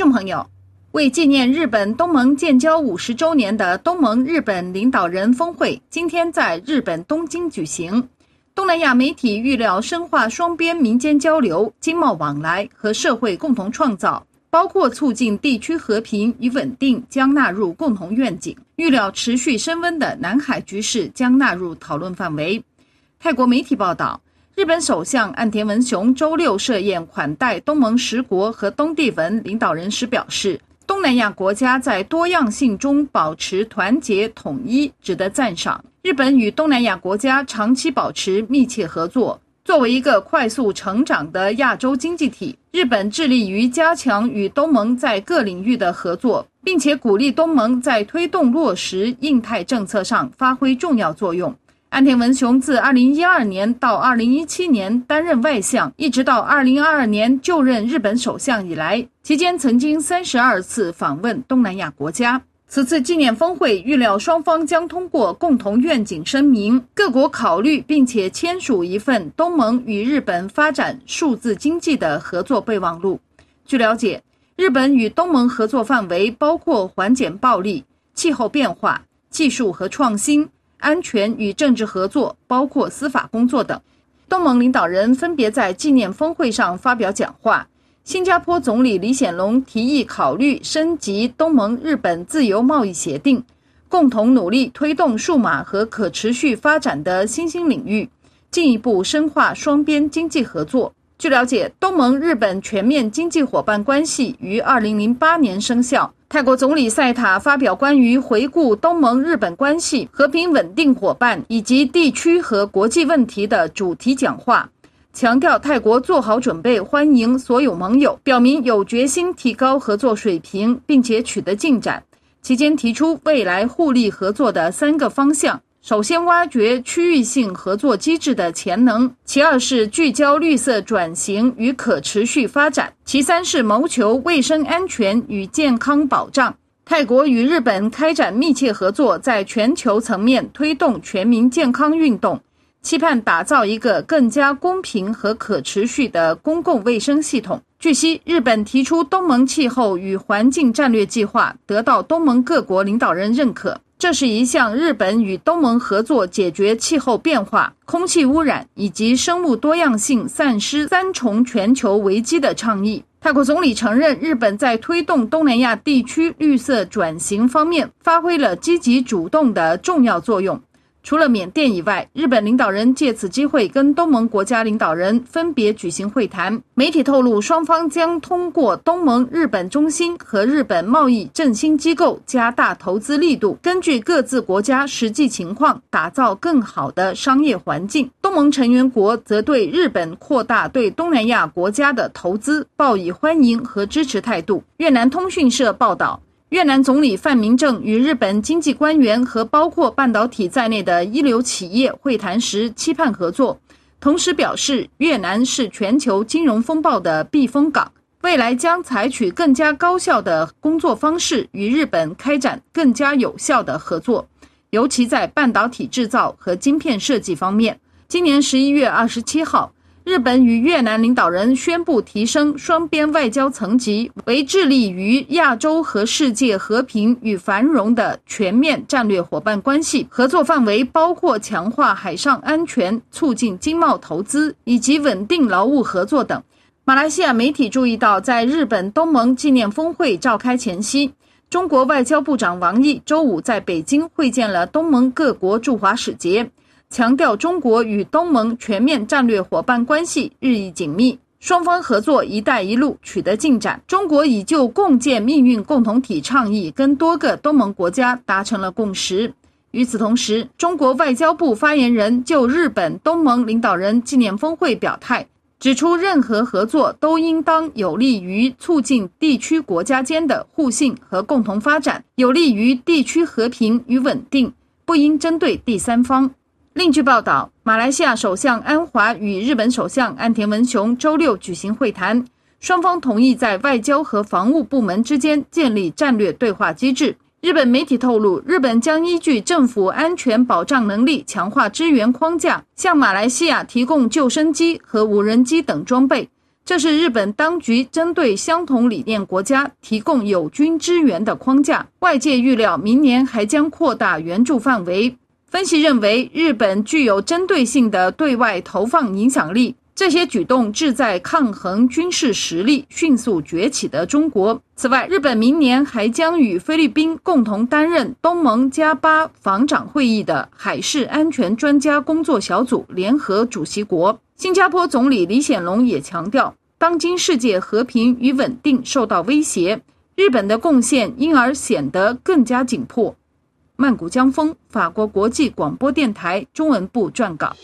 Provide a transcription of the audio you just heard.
众朋友，为纪念日本东盟建交五十周年的东盟日本领导人峰会今天在日本东京举行。东南亚媒体预料，深化双边民间交流、经贸往来和社会共同创造，包括促进地区和平与稳定，将纳入共同愿景。预料持续升温的南海局势将纳入讨论范围。泰国媒体报道。日本首相岸田文雄周六设宴款待东盟十国和东帝汶领导人时表示，东南亚国家在多样性中保持团结统一，值得赞赏。日本与东南亚国家长期保持密切合作。作为一个快速成长的亚洲经济体，日本致力于加强与东盟在各领域的合作，并且鼓励东盟在推动落实印太政策上发挥重要作用。安田文雄自2012年到2017年担任外相，一直到2022年就任日本首相以来，期间曾经32次访问东南亚国家。此次纪念峰会预料双方将通过共同愿景声明，各国考虑并且签署一份东盟与日本发展数字经济的合作备忘录。据了解，日本与东盟合作范围包括缓解暴力、气候变化、技术和创新。安全与政治合作，包括司法工作等。东盟领导人分别在纪念峰会上发表讲话。新加坡总理李显龙提议考虑升级东盟日本自由贸易协定，共同努力推动数码和可持续发展的新兴领域，进一步深化双边经济合作。据了解，东盟日本全面经济伙伴关系于二零零八年生效。泰国总理赛塔发表关于回顾东盟日本关系、和平稳定伙伴以及地区和国际问题的主题讲话，强调泰国做好准备欢迎所有盟友，表明有决心提高合作水平，并且取得进展。期间提出未来互利合作的三个方向。首先，挖掘区域性合作机制的潜能；其二是聚焦绿色转型与可持续发展；其三是谋求卫生安全与健康保障。泰国与日本开展密切合作，在全球层面推动全民健康运动，期盼打造一个更加公平和可持续的公共卫生系统。据悉，日本提出东盟气候与环境战略计划，得到东盟各国领导人认可。这是一项日本与东盟合作解决气候变化、空气污染以及生物多样性丧失三重全球危机的倡议。泰国总理承认，日本在推动东南亚地区绿色转型方面发挥了积极主动的重要作用。除了缅甸以外，日本领导人借此机会跟东盟国家领导人分别举行会谈。媒体透露，双方将通过东盟日本中心和日本贸易振兴机构加大投资力度，根据各自国家实际情况，打造更好的商业环境。东盟成员国则对日本扩大对东南亚国家的投资报以欢迎和支持态度。越南通讯社报道。越南总理范明正与日本经济官员和包括半导体在内的一流企业会谈时，期盼合作，同时表示越南是全球金融风暴的避风港，未来将采取更加高效的工作方式与日本开展更加有效的合作，尤其在半导体制造和晶片设计方面。今年十一月二十七号。日本与越南领导人宣布提升双边外交层级为致力于亚洲和世界和平与繁荣的全面战略伙伴关系，合作范围包括强化海上安全、促进经贸投资以及稳定劳务合作等。马来西亚媒体注意到，在日本东盟纪念峰会召开前夕，中国外交部长王毅周五在北京会见了东盟各国驻华使节。强调中国与东盟全面战略伙伴关系日益紧密，双方合作“一带一路”取得进展。中国已就共建命运共同体倡议跟多个东盟国家达成了共识。与此同时，中国外交部发言人就日本东盟领导人纪念峰会表态，指出任何合作都应当有利于促进地区国家间的互信和共同发展，有利于地区和平与稳定，不应针对第三方。另据报道，马来西亚首相安华与日本首相岸田文雄周六举行会谈，双方同意在外交和防务部门之间建立战略对话机制。日本媒体透露，日本将依据政府安全保障能力强化支援框架，向马来西亚提供救生机和无人机等装备。这是日本当局针对相同理念国家提供友军支援的框架。外界预料，明年还将扩大援助范围。分析认为，日本具有针对性的对外投放影响力。这些举动旨在抗衡军事实力迅速崛起的中国。此外，日本明年还将与菲律宾共同担任东盟加八防长会议的海事安全专家工作小组联合主席国。新加坡总理李显龙也强调。当今世界和平与稳定受到威胁，日本的贡献因而显得更加紧迫。曼谷江峰，法国国际广播电台中文部撰稿。